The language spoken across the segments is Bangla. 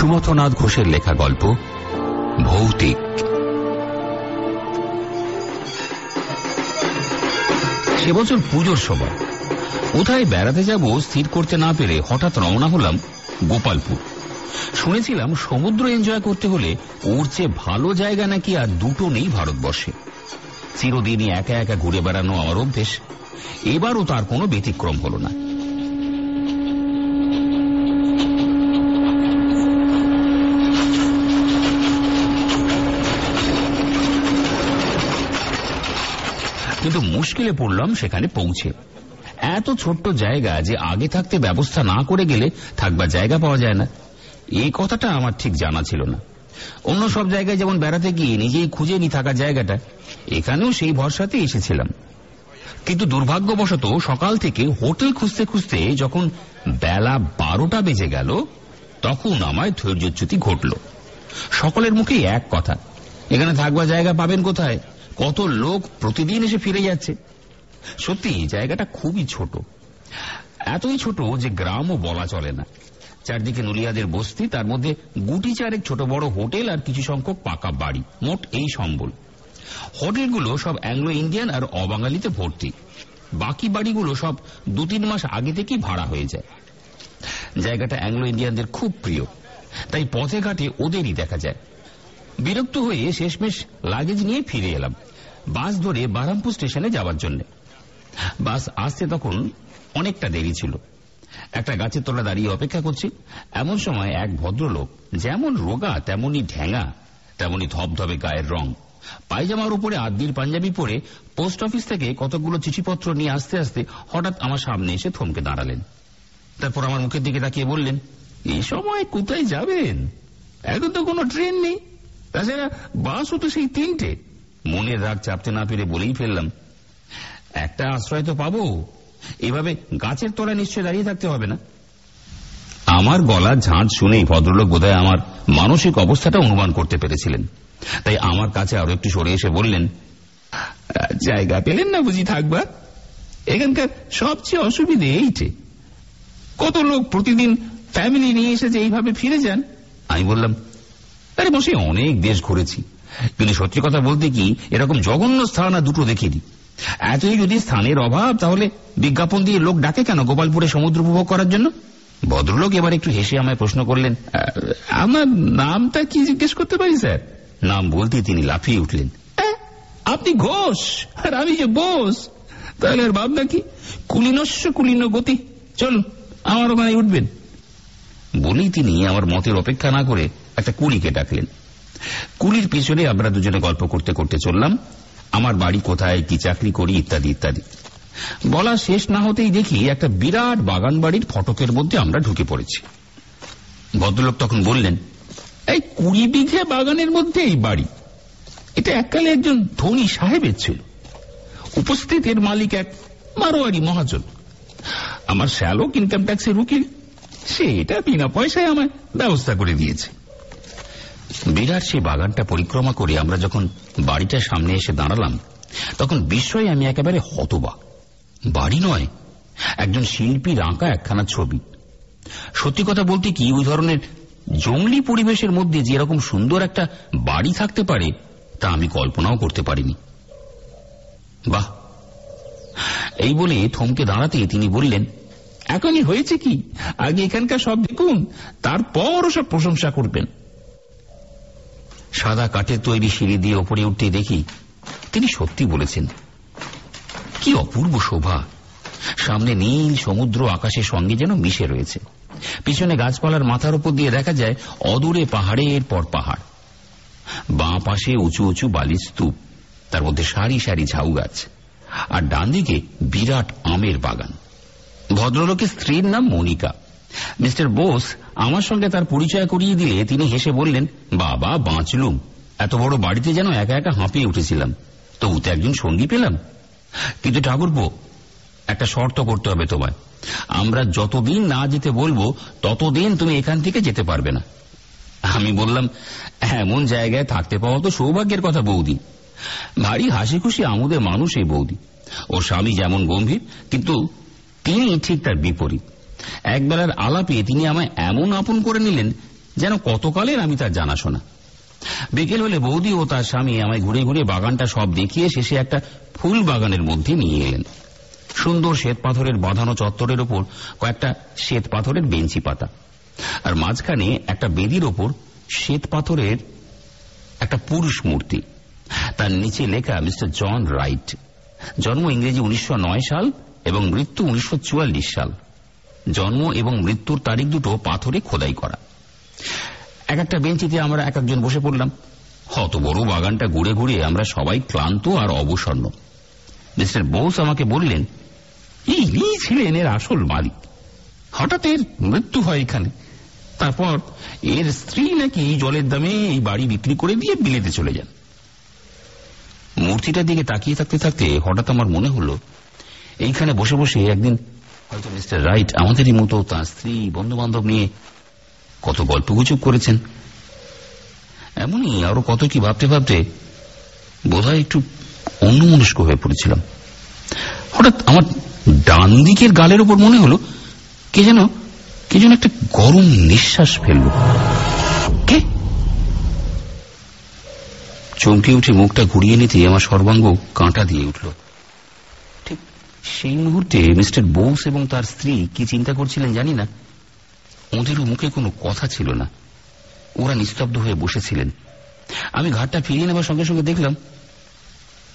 সুমথনাথ ঘোষের লেখা গল্প, ভৌতিক। সে বছর পুজোর সময়। কোথায় বেড়াতে যাব স্থির করতে না পেরে হঠাৎ রওনা হলাম গোপালপুর। শুনেছিলাম সমুদ্র এনজয় করতে হলে ওর চেয়ে ভালো জায়গা নাকি আর দুটো নেই ভারতবর্ষে। চিরদিনই একা একা ঘুরে বেড়ানো আমার অভ্যেস। এবারও তার কোনো ব্যতিক্রম হল না। কিন্তু মুশকিলে পড়লাম সেখানে পৌঁছে। এত ছোট্ট জায়গা যে আগে থাকতে ব্যবস্থা না করে গেলে থাকবার জায়গা পাওয়া যায় না। এই কথাটা আমার ঠিক জানা ছিল না। অন্য সব জায়গায় যেমন বেড়াতে গিয়ে নিজেই খুঁজে নি থাকার জায়গাটা, এখানেও সেই ভরসাতে এসেছিলাম। কিন্তু দুর্ভাগ্যবশত সকাল থেকে হোটেল খুঁজতে খুঁজতে যখন বেলা বারোটা বেজে গেল, তখন আমায় ধৈর্যচ্যুতি ঘটল। সকলের মুখেই এক কথা, এখানে থাকবার জায়গা পাবেন কোথায়? কত লোক প্রতিদিন এসে ফিরে যাচ্ছে। সত্যি জায়গাটা খুবই ছোট। এতই ছোট যে গ্রামও বলা চলে না। চারদিকে নুলিয়াদের বস্তি, তার মধ্যে গুটি চারেক ছোট বড় হোটেল আর কিছু সংখ্যক পাকা বাড়ি, মোট এই সম্বল। হোটেলগুলো সব অ্যাংলো ইন্ডিয়ান আর অবাঙালিতে ভর্তি। বাকি বাড়িগুলো সব দু তিন মাস আগে থেকেই ভাড়া হয়ে যায়। জায়গাটা অ্যাংলো ইন্ডিয়ানদের খুব প্রিয়। তাই পথে ঘাটে ওদেরই দেখা যায়। বিরক্ত হয়ে শেষমেশ লাগেজ নিয়ে ফিরে এলাম। বাস ধরে বারামপুর স্টেশনে যাওয়ার জন্য। বাস আসতে তখন অনেকটা দেরি ছিল। একটা গাছের তলা দাঁড়িয়ে অপেক্ষা করছি। এমন সময় এক ভদ্রলোক, যেমন রোগা তেমনি ঢ্যাঙা তেমনি ধবধবে গায়ের রং, পায়জামার উপরে আদির পাঞ্জাবি পরে পোস্ট অফিস থেকে কতগুলো চিঠিপত্র নিয়ে আসতে আসতে হঠাৎ আমার সামনে এসে থমকে দাঁড়ালেন। তারপর আমার মুখের দিকে তাকিয়ে বললেন এই সময় কোথায় যাবেন? এখন তো কোনো ট্রেন নেই। তাছাড়া বাসও তো সেই তিনটে। মনের রাগ চাপতে না পেরে বলেই ফেললাম, একটা আশ্রয় তো পাবো। এভাবে গাছের তলায় নিশ্চয় দাঁড়িয়ে থাকতে হবে না? আমার গলা ঝাঁঝ শুনেই ভদ্রলোক বোধহয় আমার মানসিক অবস্থাটা অনুমান করতে পেরেছিলেন। তাই আমার কাছে আরও একটু সরে এসে বললেন, জায়গা পেলেন না বুঝি থাকবার? এখানকার সবচেয়ে অসুবিধে এইটে। কত লোক প্রতিদিন ফ্যামিলি নিয়ে এসে যে এইভাবে ফিরে যান? আমি বললাম, আরে বসে অনেক দেশ ঘুরেছি। কিন্তু সত্যি কথা বলতে কি, এরকম জঘন্য স্থান আর দুটো দেখিনি। এতই যদি স্থানের অভাব, তাহলে বিজ্ঞাপন দিয়ে লোক ডাকে কেন গোপালপুরে সমুদ্র উপভোগ করার জন্য? ভদ্রলোক এবার একটু হেসে আমায় প্রশ্ন করলেন আমার নামটা কি জিজ্ঞেস করতে পারি, স্যার? নাম বলতে তিনি লাফিয়ে উঠলেন আপনি ঘোষ, আর আমি যে বোস, তাহলে আর ভাবনা কি? কুলিনস্য কুলিন গতি। চলুন, আমার ওখানে উঠবেন। বলেই তিনি আমার মতের অপেক্ষা না করে একটা কুলিকে ডাকলেন। কুলির পিছনে আমরা দুজনে গল্প করতে করতে চললাম, আমার বাড়ি কোথায়, কি চাকরি করি, ইত্যাদি ইত্যাদি। বলা শেষ না হতেই দেখি একটা বিরাট বাগান বাড়ির ফটকের মধ্যে আমরা ঢুকে পড়েছি। ভদ্রলোক তখন বললেন, এই কুড়ি বিঘে বাগানের মধ্যে এই বাড়ি। এটা এককালে একজন ধনী সাহেবের ছিল। উপস্থিত এর মালিক এক মারোয়ারি মহাজন। আমার শ্যালক ইনকাম ট্যাক্সের উকিল। সে এটা বিনা পয়সায় আমায় ব্যবস্থা করে দিয়েছে। বিরাট সেই বাগানটা পরিক্রমা করে আমরা যখন বাড়িটার সামনে এসে দাঁড়ালাম, তখন বিস্ময়ে আমি একেবারে হতবা বাড়ি নয়, একজন শিল্পীর আঁকা একখানা ছবি। সত্যি কথা বলতে কি, ওই ধরনের জঙ্গলি পরিবেশের মধ্যে যে এরকম সুন্দর একটা বাড়ি থাকতে পারে, তা আমি কল্পনাও করতে পারিনি। বাহ! এই বলে থমকে দাঁড়াতে তিনি বললেন, এখনই হয়েছে কি? আগে এখানকার সব দেখুন, তারপর সব প্রশংসা করবেন। সাদা কাঠের তৈরি সিঁড়ি দিয়ে ওপরে উঠতে দেখি তিনি সত্যি বলেছেন, কি অপূর্ব শোভা! সামনে নীল সমুদ্র আকাশের সঙ্গে যেন মিশে রয়েছে। পিছনে গাছপালার মাথার উপর দিয়ে দেখা যায় অদূরে পাহাড়ের পর পাহাড়। বাঁ পাশে উঁচু উঁচু বালির স্তূপ, তার মধ্যে সারি সারি ঝাউ গাছ, আর ডান দিকে বিরাট আমের বাগান। ভদ্রলোকের স্ত্রীর নাম মনিকা। মিস্টার বোস আমার সঙ্গে তার পরিচয় করিয়ে দিলে তিনি হেসে বললেন, বাবা, বাঁচলুম। এত বড় বাড়িতে যেন একা একা হাঁপিয়ে উঠেছিলাম। তবুতে একজন সঙ্গী পেলাম। কিন্তু ঠাকুরপো, একটা শর্ত করতে হবে তোমায়। আমরা যতদিন না যেতে বলব, ততদিন তুমি এখান থেকে যেতে পারবে না। আমি বললাম, এমন জায়গায় থাকতে পাওয়া তো সৌভাগ্যের কথা বৌদি। ভারী হাসি খুশি আমোদের মানুষ এই বৌদি। ও স্বামী যেমন গম্ভীর, কিন্তু তিনি ঠিক তার বিপরীত। একবেলার আলাপে তিনি আমায় এমন আপন করে নিলেন যেন কতকালের আমি তার জানাশোনা। বিকেল হলে বৌদি ও তার স্বামী আমায় ঘুরে ঘুরে বাগানটা সব দেখিয়ে শেষে একটা ফুল বাগানের মধ্যে নিয়ে এলেন। সুন্দর শ্বেত পাথরের বাঁধানো চত্বরের ওপর কয়েকটা শ্বেত পাথরের বেঞ্চি পাতা। আর মাঝখানে একটা বেদির ওপর শ্বেত পাথরের একটা পুরুষ মূর্তি। তার নিচে লেখা মিস্টার জন রাইট। জন্ম ইংরেজি উনিশশো নয় সাল এবং মৃত্যু উনিশশো চুয়াল্লিশ সাল। জন্ম এবং মৃত্যুর তারিখ দুটো পাথরে খোদাই করা। এক একটা বেঞ্চিতে আমরা এক একজন বসে পড়লাম। হত বড় বাগানটা ঘুরে ঘুরে আমরা সবাই ক্লান্ত আর অবসন্ন। মিস্টার বোস আমাকে বললেন ইনি ছিলেন এর আসল মালিক। হঠাৎ এর মৃত্যু হয় এখানে। তারপর এর স্ত্রী নাকি জলের দামে এই বাড়ি বিক্রি করে দিয়ে বিলেতে চলে যান। মূর্তিটার দিকে তাকিয়ে থাকতে থাকতে হঠাৎ আমার মনে হলো, এইখানে বসে বসে একদিন হয়তো মিস্টার রাইট আমাদেরই মতো তার স্ত্রী বন্ধু বান্ধব নিয়ে কত গল্প গুজব করেছেন। এমনই আরও কত কি ভাবতে ভাবতে বোধহয় একটু অন্যমনস্ক হয়ে পড়েছিলাম। হঠাৎ আমার ডান দিকের গালের উপর মনে হলো কে যেন কে যেন একটা গরম নিঃশ্বাস ফেলল। কে? চমকে উঠে মুখটা ঘুরিয়ে নিতে আমার সর্বাঙ্গ কাঁটা দিয়ে উঠল। সেই মুহূর্তে মিস্টার বোস এবং তার স্ত্রী কি চিন্তা করছিলেন জানি না। ওদেরও মুখে কোনো কথা ছিল না। ওরা নিস্তব্ধ হয়ে বসেছিলেন। আমি ঘাটটা ফিরিয়ে নেবার সঙ্গে সঙ্গে দেখলাম,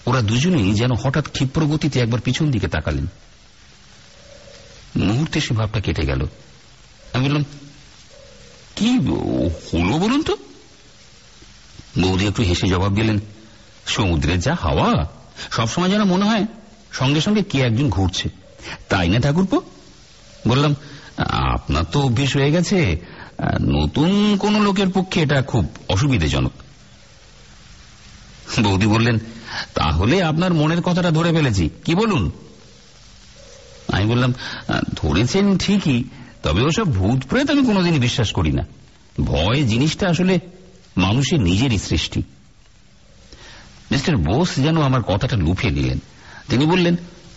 ওরা দুজনেই যেন হঠাৎ ক্ষিপ্র গতিতে একবার পিছন দিকে তাকালেন। মুহূর্তে সে ভাবটা কেটে গেল। আমি বললাম, কি হলো বলুন তো? বৌদি একটু হেসে জবাব দিলেন সমুদ্রের যা হাওয়া, সবসময় যেন মনে হয় সঙ্গে সঙ্গে কে একজন ঘুরছে? তাই না, ঠাকুরপো? বললাম, আপনার তো অভ্যেস হয়ে গেছে। নতুন কোন লোকের পক্ষে এটা খুব অসুবিধাজনক। বৌদি বললেন, তাহলে আপনার মনের কথাটা ধরে ফেলেছি। কি বলুন? আমি বললাম, ধরেছেন ঠিকই, তবে ওসব ভূত প্রেত আমি কোনোদিনই বিশ্বাস করি না। ভয় জিনিসটা আসলে মানুষের নিজেরই সৃষ্টি। মিস্টার বোস যেন আমার কথাটা লুফে দিলেন তিনি বললেন,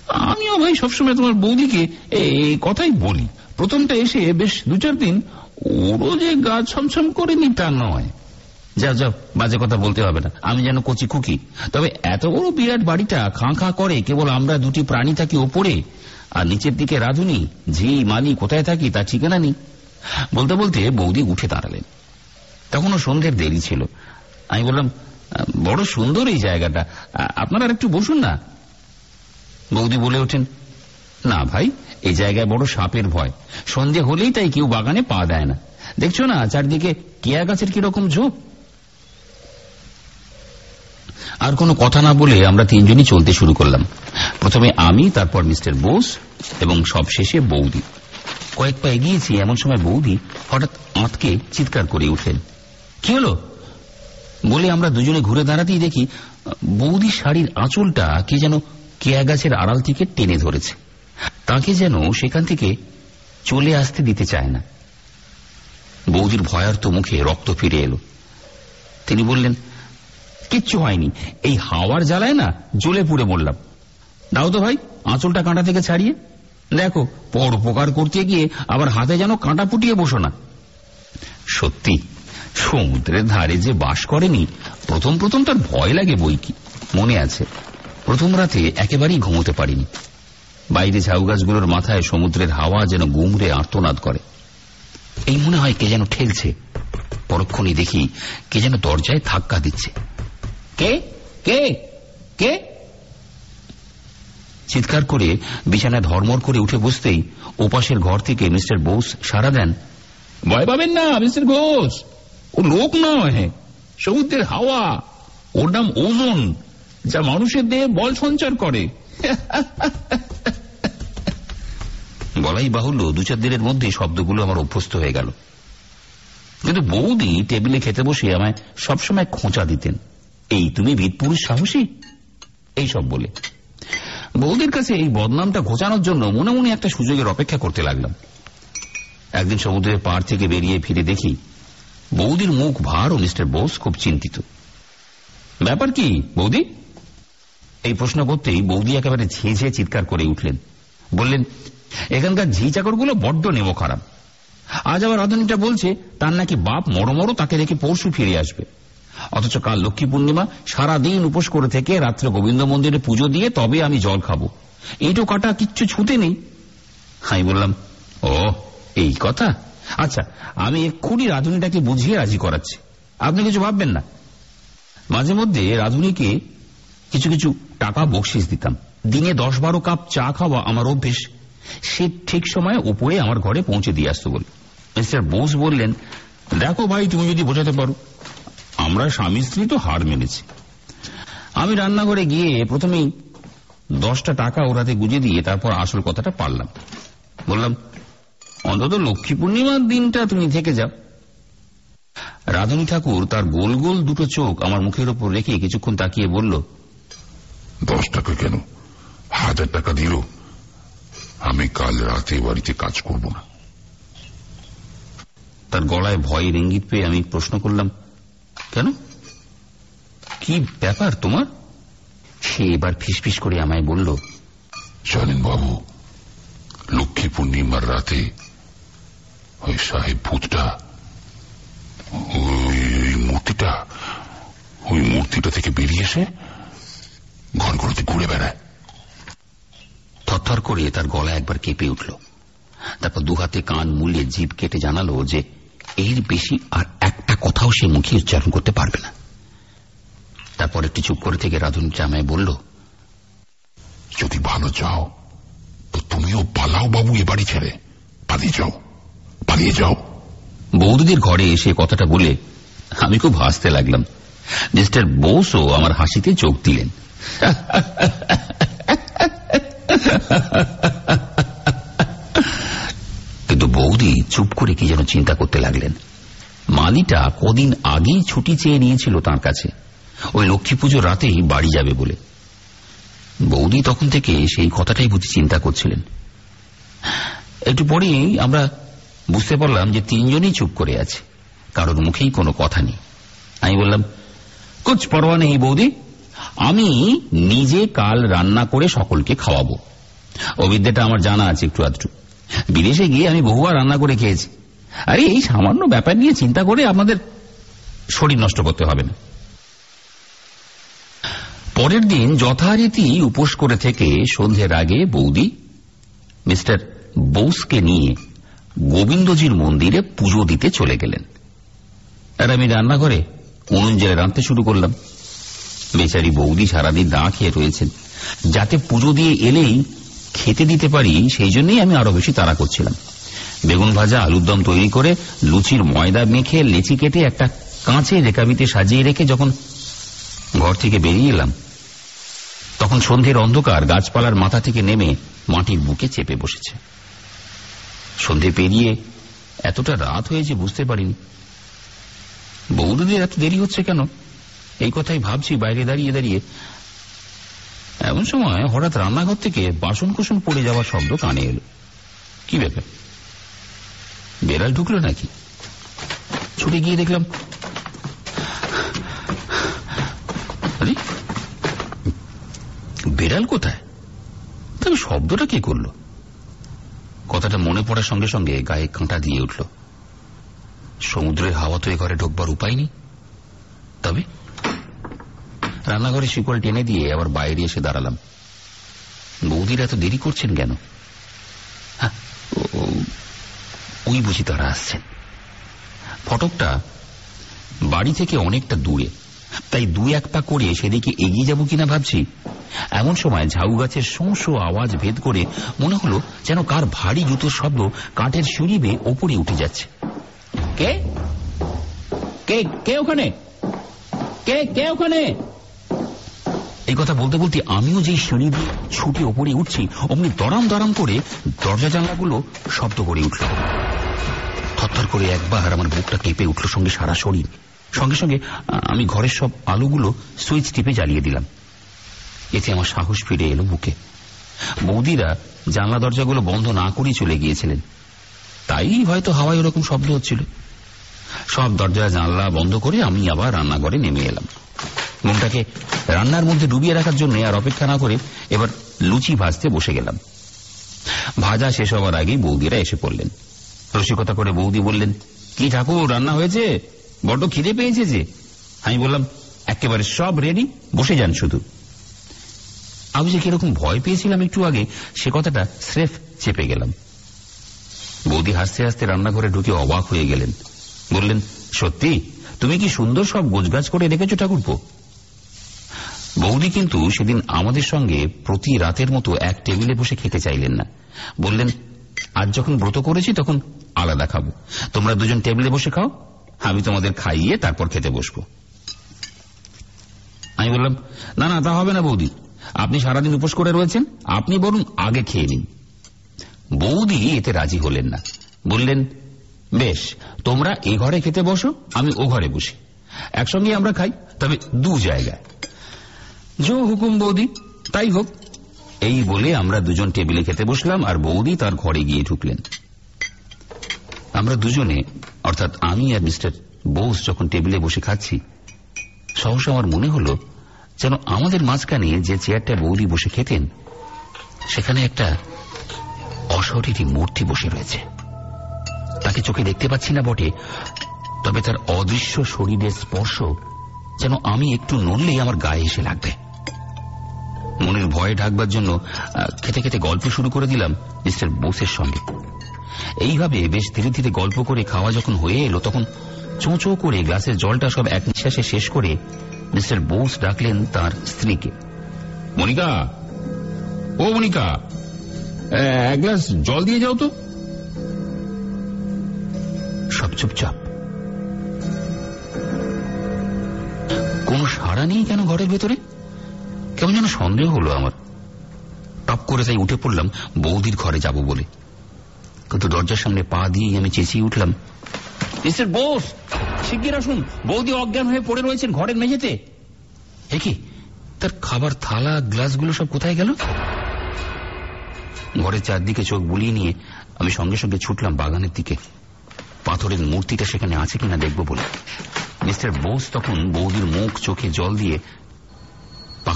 আমিও ভাই সবসময় তোমার বৌদিকে এই কথাই বলি। প্রথমটা এসে বেশ দু চার দিন ওরও যে গা ছমছম করেনি তা নয়। যা যা বাজে কথা বলতে হবে না। আমি যেন কচি খুকি। তবে এত বড় বিরাট বাড়িটা খাঁ খাঁ করে কেবল আমরা দুটি প্রাণী থাকি ওপরে, আর নিচের দিকে রাধুনি, ঝি, মালি কোথায় থাকি তা ঠিকানা নেই। বলতে বলতে বৌদি উঠে দাঁড়ালেন। তখনও সন্ধ্যের দেরি ছিল। আমি বললাম বড় সুন্দর এই জায়গাটা। আপনারা একটু বসুন না। বৌদি বলে ওঠেন, না ভাই, এই জায়গায় বড় সাপের ভয়। সন্ধে হলেই তাই কেউ বাগানে পা দেয় না। দেখছ না, চারদিকে কেয়া গাছের কীরকম ঝোঁক আর কোনো কথা না বলে আমরা তিনজনই চলতে শুরু করলাম। প্রথমে আমি, তারপর মিস্টার বোস এবং সবশেষে বৌদি। কয়েক পা এগিয়েছি, এমন সময় বৌদি হঠাৎ আঁতকে চিৎকার করে উঠলেন, কি হলো? বলে আমরা দুজনে ঘুরে দাঁড়াতেই দেখি, বৌদি শাড়ির আঁচলটা কে যেন কেয়া গাছের আড়াল থেকে টেনে ধরেছে। তাকে যেন সেখান থেকে চলে আসতে দিতে চায় না। বৌদির ভয়ার্ত মুখে রক্ত ফিরে এলো। তিনি বললেন, কিচ্ছু হয়নি, এই হাওয়ার জ্বালায় না জ্বলে পুড়ে বললাম দাও তো ভাই, আঁচলটা কাঁটা থেকে ছাড়িয়ে। দেখো, পর উপকার করতে গিয়ে আবার হাতে যেন কাঁটা ফুটিয়ে বসো না। সত্যি, সমুদ্রের ধারে যে বাস করেনি, প্রথম প্রথম তার ভয় লাগে বই কি। মনে আছে প্রথম রাতে একেবারেই ঘুমোতে পারিনি। বাইরে ঝাউ গাছগুলোর মাথায় সমুদ্রের হাওয়া যেন গুমরে আর্তনাদ করে। এই মনে হয় কে যেন ঠেলছে। পরক্ষণই দেখি কে যেন দরজায় ধাক্কা দিচ্ছে। কে? কে? কে? চিৎকার করে বিছানায় ধর্মর করে উঠে বসতেই ওপাশের ঘর থেকে মিস্টার বোস সারা দেন, ভয় পাবেন না, মিস্টার ঘোষ ও লোক নয়, সমুদ্রের হাওয়া। ওর নাম ওজন। যা মানুষের দেহে বল সঞ্চার করে। বলাই বাহুল্য, দু চার দিনের মধ্যে শব্দগুলো আমার অভ্যস্ত হয়ে গেল। কিন্তু বৌদি টেবিলে খেতে বসে আমায় সবসময় খোঁচা দিতেন। এই তুমি বীরপুরুষ সাহসী? এই সব বলে। বৌদির কাছে এই বদনামটা ঘোচানোর জন্য মনে মনে একটা সুযোগের অপেক্ষা করতে লাগলাম। একদিন সমুদ্রের পার থেকে বেরিয়ে ফিরে দেখি, বৌদির মুখ ভার ও মিস্টার বোস খুব চিন্তিত। ব্যাপার কি, বৌদি? এই প্রশ্ন করতেই বৌদি একেবারে ঝিঝে চিৎকার করে উঠলেন। বললেন, এখানকার ঝি চাকরগুলো বড্ড নেমো খারাপ। আজ আবার রাধুনিটা বলছে, তার নাকি বাপ মরো মরো তাকে রেখে পরশু ফিরে আসবে। অথচ কাল লক্ষ্মী পূর্ণিমা সারাদিন উপোস করে থেকে রাত্রে গোবিন্দ মন্দিরে পুজো দিয়ে তবে আমি জল খাব। এইটো কাটা কিচ্ছু ছুতে নেই। আমি বললাম, ও, এই কথা? আচ্ছা আমি এক্ষুনি রাধুনিটাকে বুঝিয়ে রাজি করাচ্ছি। আপনি কিছু ভাববেন না? মাঝে মধ্যে রাধুনিকে কিছু কিছু টাকা বকশিস দিতাম। দিনে দশ বারো কাপ চা খাওয়া আমার অভ্যেস। সে ঠিক সময়ে উপরে আমার ঘরে পৌঁছে দিয়ে আসতো বলে। মিস্টার বোস বললেন, দেখো ভাই, তুমি যদি বোঝাতে পারো, আমরা স্বামী স্ত্রী তো হার মেনেছি। আমি রান্নাঘরে গিয়ে প্রথমেই দশটা টাকা ওর হাতে গুজে দিয়ে তারপর আসল কথাটা পারলাম। বললাম, অন্তত লক্ষ্মী পূর্ণিমার দিনটা তুমি থেকে যাও। রাধুনী ঠাকুর তার গোল গোল দুটো চোখ আমার মুখের ওপর রেখে কিছুক্ষণ তাকিয়ে বলল দশ টাকা কেন? হাজার টাকা দিল। আমি কাল রাতে বাড়িতে কাজ করব না। তার গলায় ভয়ের ইঙ্গিত পেয়ে আমি প্রশ্ন করলাম কেন? কি ব্যাপার তোমার? সে এবার ফিসফিস করে আমায় বলল জানেন বাবু লক্ষ্মী পূর্ণিমার রাতে ওই সাহেব ভূতটা ওই ওই মূর্তিটা ওই মূর্তিটা থেকে বেরিয়ে এসে ঘরগুলোতে ঘুরে বেড়ায়। থরথর করে তার গলা একবার কেঁপে উঠল। তারপর দুহাতে কান মুলিয়ে জিভ কেটে জানালো যে এর বেশি আর একটা কথাও সে মুখে উচ্চারণ করতে পারবে না। তারপর একটু চুপ করে থেকে রাধুন জামায় বলল যদি ভালো চাও তো তুমিও পালাও বাবু এ বাড়ি ছেড়ে। পালিয়ে যাও পালিয়ে যাও। বৌদিদের ঘরে এসে কথাটা বলে আমি খুব হাসতে লাগলাম। মিস্টার বোসও আমার হাসিতে চোখ দিলেন। কিন্তু বৌদি চুপ করে কি যেন চিন্তা করতে লাগলেন। মালিটা কদিন আগেই ছুটি চেয়ে নিয়েছিল তার কাছে। ওই লক্ষ্মী পুজোর রাতেই বাড়ি যাবে বলে। বৌদি তখন থেকে সেই কথাটাই বুঝি চিন্তা করছিলেন। একটু পরেই আমরা বুঝতে পারলাম যে তিনজনই চুপ করে আছে। কারোর মুখেই কোনো কথা নেই। আমি বললাম কোচ পরোয়া নেই বৌদি। আমি নিজে কাল রান্না করে সকলকে খাওয়াবো। বিদ্যাটা আমার জানা আছে একটু আধটু। বিদেশে গিয়ে আমি বহুবার রান্না করে খেয়েছি। আরে, এই সামান্য ব্যাপার নিয়ে চিন্তা করে আপনাদের শরীর নষ্ট করতে হবে না। পরের দিন যথারীতি উপোস করে থেকে সন্ধ্যের আগে বৌদি, মিস্টার বোসকে নিয়ে গোবিন্দজির মন্দিরে পুজো দিতে চলে গেলেন। আর আমি রান্নাঘরে উনুন জেলে রাঁধতে শুরু করলাম। বেচারি বৌদি সারাদিন না খেয়ে রয়েছেন। যাতে পুজো দিয়ে এলেই খেতে দিতে পারি, সেই জন্যই আমি আরও বেশি তাড়া করছিলাম। বেগুন ভাজা, আলুর দম তৈরি করে লুচির ময়দা মেখে লেচি কেটে একটা কাঁচে রেকাবিতে সাজিয়ে রেখে যখন ঘর থেকে বেরিয়ে এলাম, তখন সন্ধ্যের অন্ধকার গাছপালার মাথা থেকে নেমে মাটির বুকে চেপে বসেছে। সন্ধে পেরিয়ে এতটা রাত হয়েছে, বুঝতে পারিনি। বৌদিদের এত দেরি হচ্ছে কেন? এই কথাই ভাবছি বাইরে দাঁড়িয়ে দাঁড়িয়ে। এমন সময় হঠাৎ রান্নাঘর থেকে বাসন কুসন পড়ে যাওয়ার শব্দ কানে এলো। কি ব্যাপার? বেড়াল ঢুকলো নাকি? ছুটে গিয়ে দেখলাম বেড়াল কোথায়? তবে শব্দটা কে করল? কথাটা মনে পড়ার সঙ্গে সঙ্গে গায়ে কাঁটা দিয়ে উঠল। সমুদ্রের হাওয়া তো এ ঘরে ঢোকবার উপায় নেই। তবে রান্নাঘরে শিকল টেনে দিয়ে আবার বাইরে এসে দাঁড়ালাম। বৌদির এত দেরি করছেন কেন? হ্যাঁ, ওই বুঝি তারা আসছেন। ফটকটা বাড়ি থেকে অনেকটা দূরে। তাই দু এক পা করে সেদিকে এগিয়ে যাব কিনা ভাবছি। এমন সময় ঝাউ গাছের শোঁ আওয়াজ ভেদ করে মনে হলো যেন কার ভারী জুতোর শব্দ কাঠের সিঁড়ি বেয়ে ওপরে উঠে যাচ্ছে। কে? কে কে ওখানে? কে কে ওখানে? এই কথা বলতে বলতে আমিও যেই সিঁড়ি দিয়ে ছুটে ওপরে উঠছি, অমনি দরাম দরাম করে দরজা জানলাগুলো শব্দ করে উঠল। থরথর করে একবার আমার বুকটা কেঁপে উঠল সঙ্গে সারা শরীর। সঙ্গে সঙ্গে আমি ঘরের সব আলোগুলো সুইচ টিপে জ্বালিয়ে দিলাম। এতে আমার সাহস ফিরে এলো বুকে। বৌদিরা জানলা দরজাগুলো বন্ধ না করেই চলে গিয়েছিলেন। তাই হয়তো হাওয়ায় ওরকম শব্দ হচ্ছিল। সব দরজা জানলা বন্ধ করে আমি আবার রান্নাঘরে নেমে এলাম। মনটাকে রান্নার মধ্যে ডুবিয়ে রাখার জন্য আর অপেক্ষা না করে এবার লুচি ভাজতে বসে গেলাম। ভাজা শেষ হওয়ার আগেই বৌদিরা এসে পড়লেন। রসিকতা করে বৌদি বললেন, কি ঠাকুর, রান্না হয়েছে? বড্ড খিদে পেয়েছে যে। আমি বললাম, একেবারে সব রেডি বসে যান শুধু। আমি যে কীরকম ভয় পেয়েছিলাম একটু আগে, সে কথাটা স্রেফ চেপে গেলাম। বৌদি হাসতে হাসতে রান্নাঘরে ঢুকে অবাক হয়ে গেলেন। বললেন, সত্যি? তুমি কি সুন্দর সব গোছগাছ করে রেখেছো ঠাকুরপো? বৌদি কিন্তু সেদিন আমাদের সঙ্গে প্রতি রাতের মতো এক টেবিলে বসে খেতে চাইলেন না। বললেন, আজ যখন ব্রত করেছি তখন আলাদা খাব। তোমরা দুজন টেবিলে বসে খাও, আমি তোমাদের খাইয়ে তারপর খেতে বসবো। আমি বললাম, না না, তা হবে না বৌদি। আপনি সারাদিন উপোস করে রয়েছেন, আপনি বরং আগে খেয়ে নিন। বৌদি এতে রাজি হলেন না। বললেন, বেশ, তোমরা এ ঘরে খেতে বসো, আমি ও ঘরে বসি। একসঙ্গে আমরা খাই, তবে দু জায়গায়। জো হুকুম বৌদি, তাই হোক। এই বলে আমরা দুজন টেবিলে খেতে বসলাম আর বৌদি তার ঘরে গিয়ে ঢুকলেন। আমরা দুজনে, অর্থাৎ আমি আর মিস্টার বোস যখন টেবিলে বসে খাচ্ছি, সহসা আমার মনে হলো যেন আমাদের মাঝখানে যে চেয়ারটা বৌদি বসে খেতেন, সেখানে একটা অশরীরী মূর্তি বসে রয়েছে। তাকে চোখে দেখতে পাচ্ছি না বটে, তবে তার অদৃশ্য শরীরের স্পর্শ যেন আমি একটু নড়লেই আমার গায়ে এসে লাগবে। ভয়ে ঢাকবার জন্য খেতে খেতে গল্প শুরু করে দিলাম মিস্টার বোসের সঙ্গে। এইভাবে বেশ ধীরে ধীরে গল্প করে খাওয়া যখন হয়ে এলো, তখন চোঁচো করে গ্লাসের জলটা সব এক নিঃশ্বাসে শেষ করে মিস্টার বোস ডাকলেন তার স্ত্রীকে। মনিকা! ও মনিকা! এক গ্লাস জল দিয়ে যাও তো। সব চুপচাপ। কোন সাড়া নেই কেন ঘরের ভেতরে? কেমন যেন সন্দেহ হলো আমার। টপ করে তাই উঠে পড়লাম, বৌদির ঘরে যাব বলে। কিন্তু দরজার সামনে পা দিয়ে আমি চেঁচিয়ে উঠলাম, মিস্টার বোস, শিগগির আসুন। বৌদি অজ্ঞান হয়ে পড়ে রয়েছেন ঘরের মেঝেতে। এ কি, তার খাবার থালা, গ্লাসগুলো সব কোথায় গেল? ঘরের চারদিকে চোখ বুলিয়ে নিয়ে আমি সঙ্গে সঙ্গে ছুটলাম বাগানের দিকে। পাথরের মূর্তিটা সেখানে আছে কিনা দেখব বলে। মিস্টার বোস তখন বৌদির মুখ, চোখে জল দিয়ে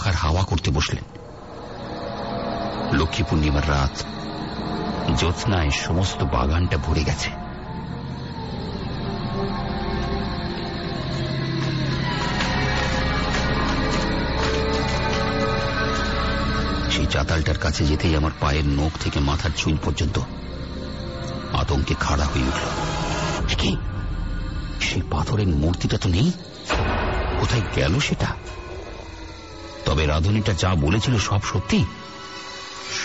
পাখার হাওয়া করতে বসলেন। লক্ষ্মী পূর্ণিমার রাত, জ্যোৎস্নায় সমস্ত বাগানটা ভরে গেছে। সেই চাতালটার কাছে যেতেই আমার পায়ের নখ থেকে মাথার চুল পর্যন্ত আতঙ্কে খাড়া হয়ে উঠল। কি? সেই পাথরের মূর্তিটা তো নেই? কোথায় গেল সেটা? তবে রাধুনীটা যা বলেছিল সব সত্যি।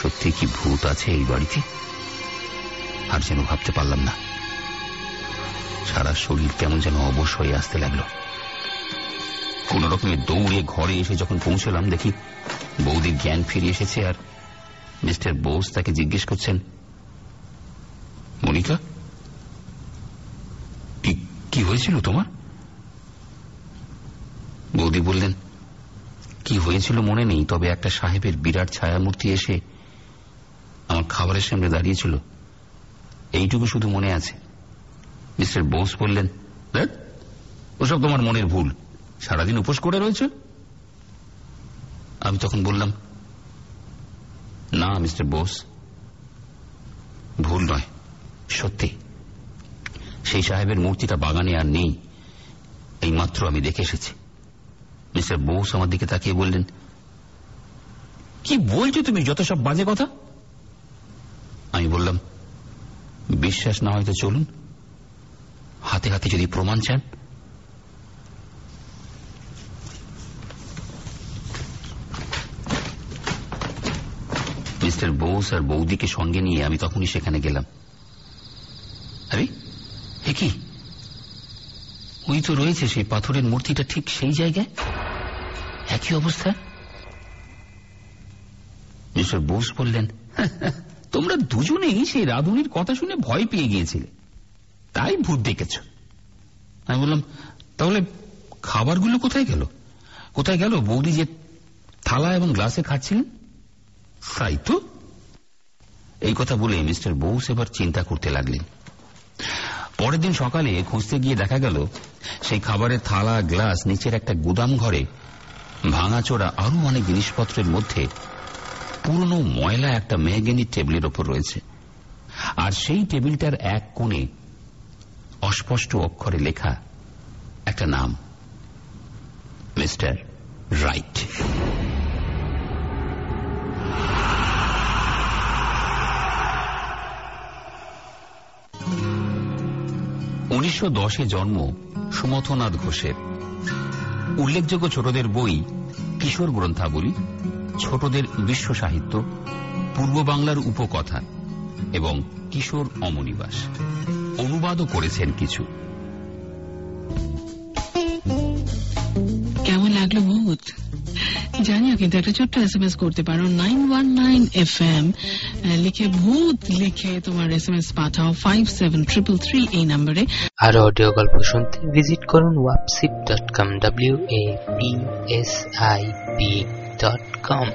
সত্যি কি ভূত আছে এই বাড়িতে? আর যেন ভাবতে পারলাম না। সারা শরীর কেমন যেন অবশ হয়ে আসতে লাগল। কোন রকমে দৌড়ে ঘরে এসে যখন পৌঁছলাম, দেখি বৌদির জ্ঞান ফিরে এসেছে আর মিস্টার বোস তাকে জিজ্ঞেস করছেন, মনিকা কি হয়েছিল তোমার? বৌদি বললেন কি হয়েছিল মনে নেই তবে একটা সাহেবের বিরাট ছায়ামূর্তি এসে আমার খাবারের সামনে দাঁড়িয়েছিল। এইটুকু শুধু মনে আছে। মিস্টার বোস বললেন "ধ্যাৎ, ওসব তোমার মনের ভুল। সারাদিন উপোস করে রয়েছে? আমি তখন বললাম না মিস্টার বোস ভুল নয় সত্যি। সেই সাহেবের মূর্তিটা বাগানে আর নেই এই মাত্র আমি দেখে এসেছি। মিস্টার বোস আমার দিকে তাকিয়ে বললেন, কি বলছো তুমি? যত সব বাজে কথা? আমি বললাম, বিশ্বাস না হয়তো চলুন, হাতে হাতে যদি প্রমাণ চান। মিস্টার বোস আর বৌদিকে সঙ্গে নিয়ে আমি তখনই সেখানে গেলাম। আরে কি? ওই তো রয়েছে সেই পাথরের মূর্তিটা ঠিক সেই জায়গায়? একই অবস্থা? মিস্টার বোস বললেন, তোমরা দুজনেই সেই রাধুনির কথা শুনে ভয় পেয়ে গিয়েছিলে। তাই ভূত দেখেছ আমি বললাম, তাহলে খাবারগুলো কোথায় গেল? কোথায় গেল বৌদি যে থালা এবং গ্লাসে খাচ্ছিলেন? তাই তো। এই কথা বলে মিস্টার বোস এবার চিন্তা করতে লাগলেন। পরের দিন সকালে খুঁজতে গিয়ে দেখা গেল, সেই খাবারের থালা, গ্লাস, নিচের একটা গুদাম ঘরে ভাঙাচোরা আরও অনেক জিনিসপত্রের মধ্যে পুরনো ময়লা একটা মেহগেনি টেবিলের ওপর রয়েছে। আর সেই টেবিলটার এক কোণে অস্পষ্ট অক্ষরে লেখা একটা নাম, মিস্টার রাইট। উনিশশো দশে জন্ম সুমথনাথ ঘোষের। উল্লেখযোগ্য ছোটদের বই কিশোর গ্রন্থাবলী, ছোটদের বিশ্ব সাহিত্য, পূর্ব বাংলার উপকথা এবং কিশোর অমনিবাস। অনুবাদও করেছেন কিছু। জানিও কিন্তু একটা ছোট্ট এস এম এস করতে পারো nine one nine F M লিখে, ভূত লিখে তোমার এস এম এস পাঠাও ফাইভ সেভেন ট্রিপল থ্রি এই নাম্বারে আরও অডিও গল্প শুনতে ভিজিট করুন wapsip dot com W A P S I P dot com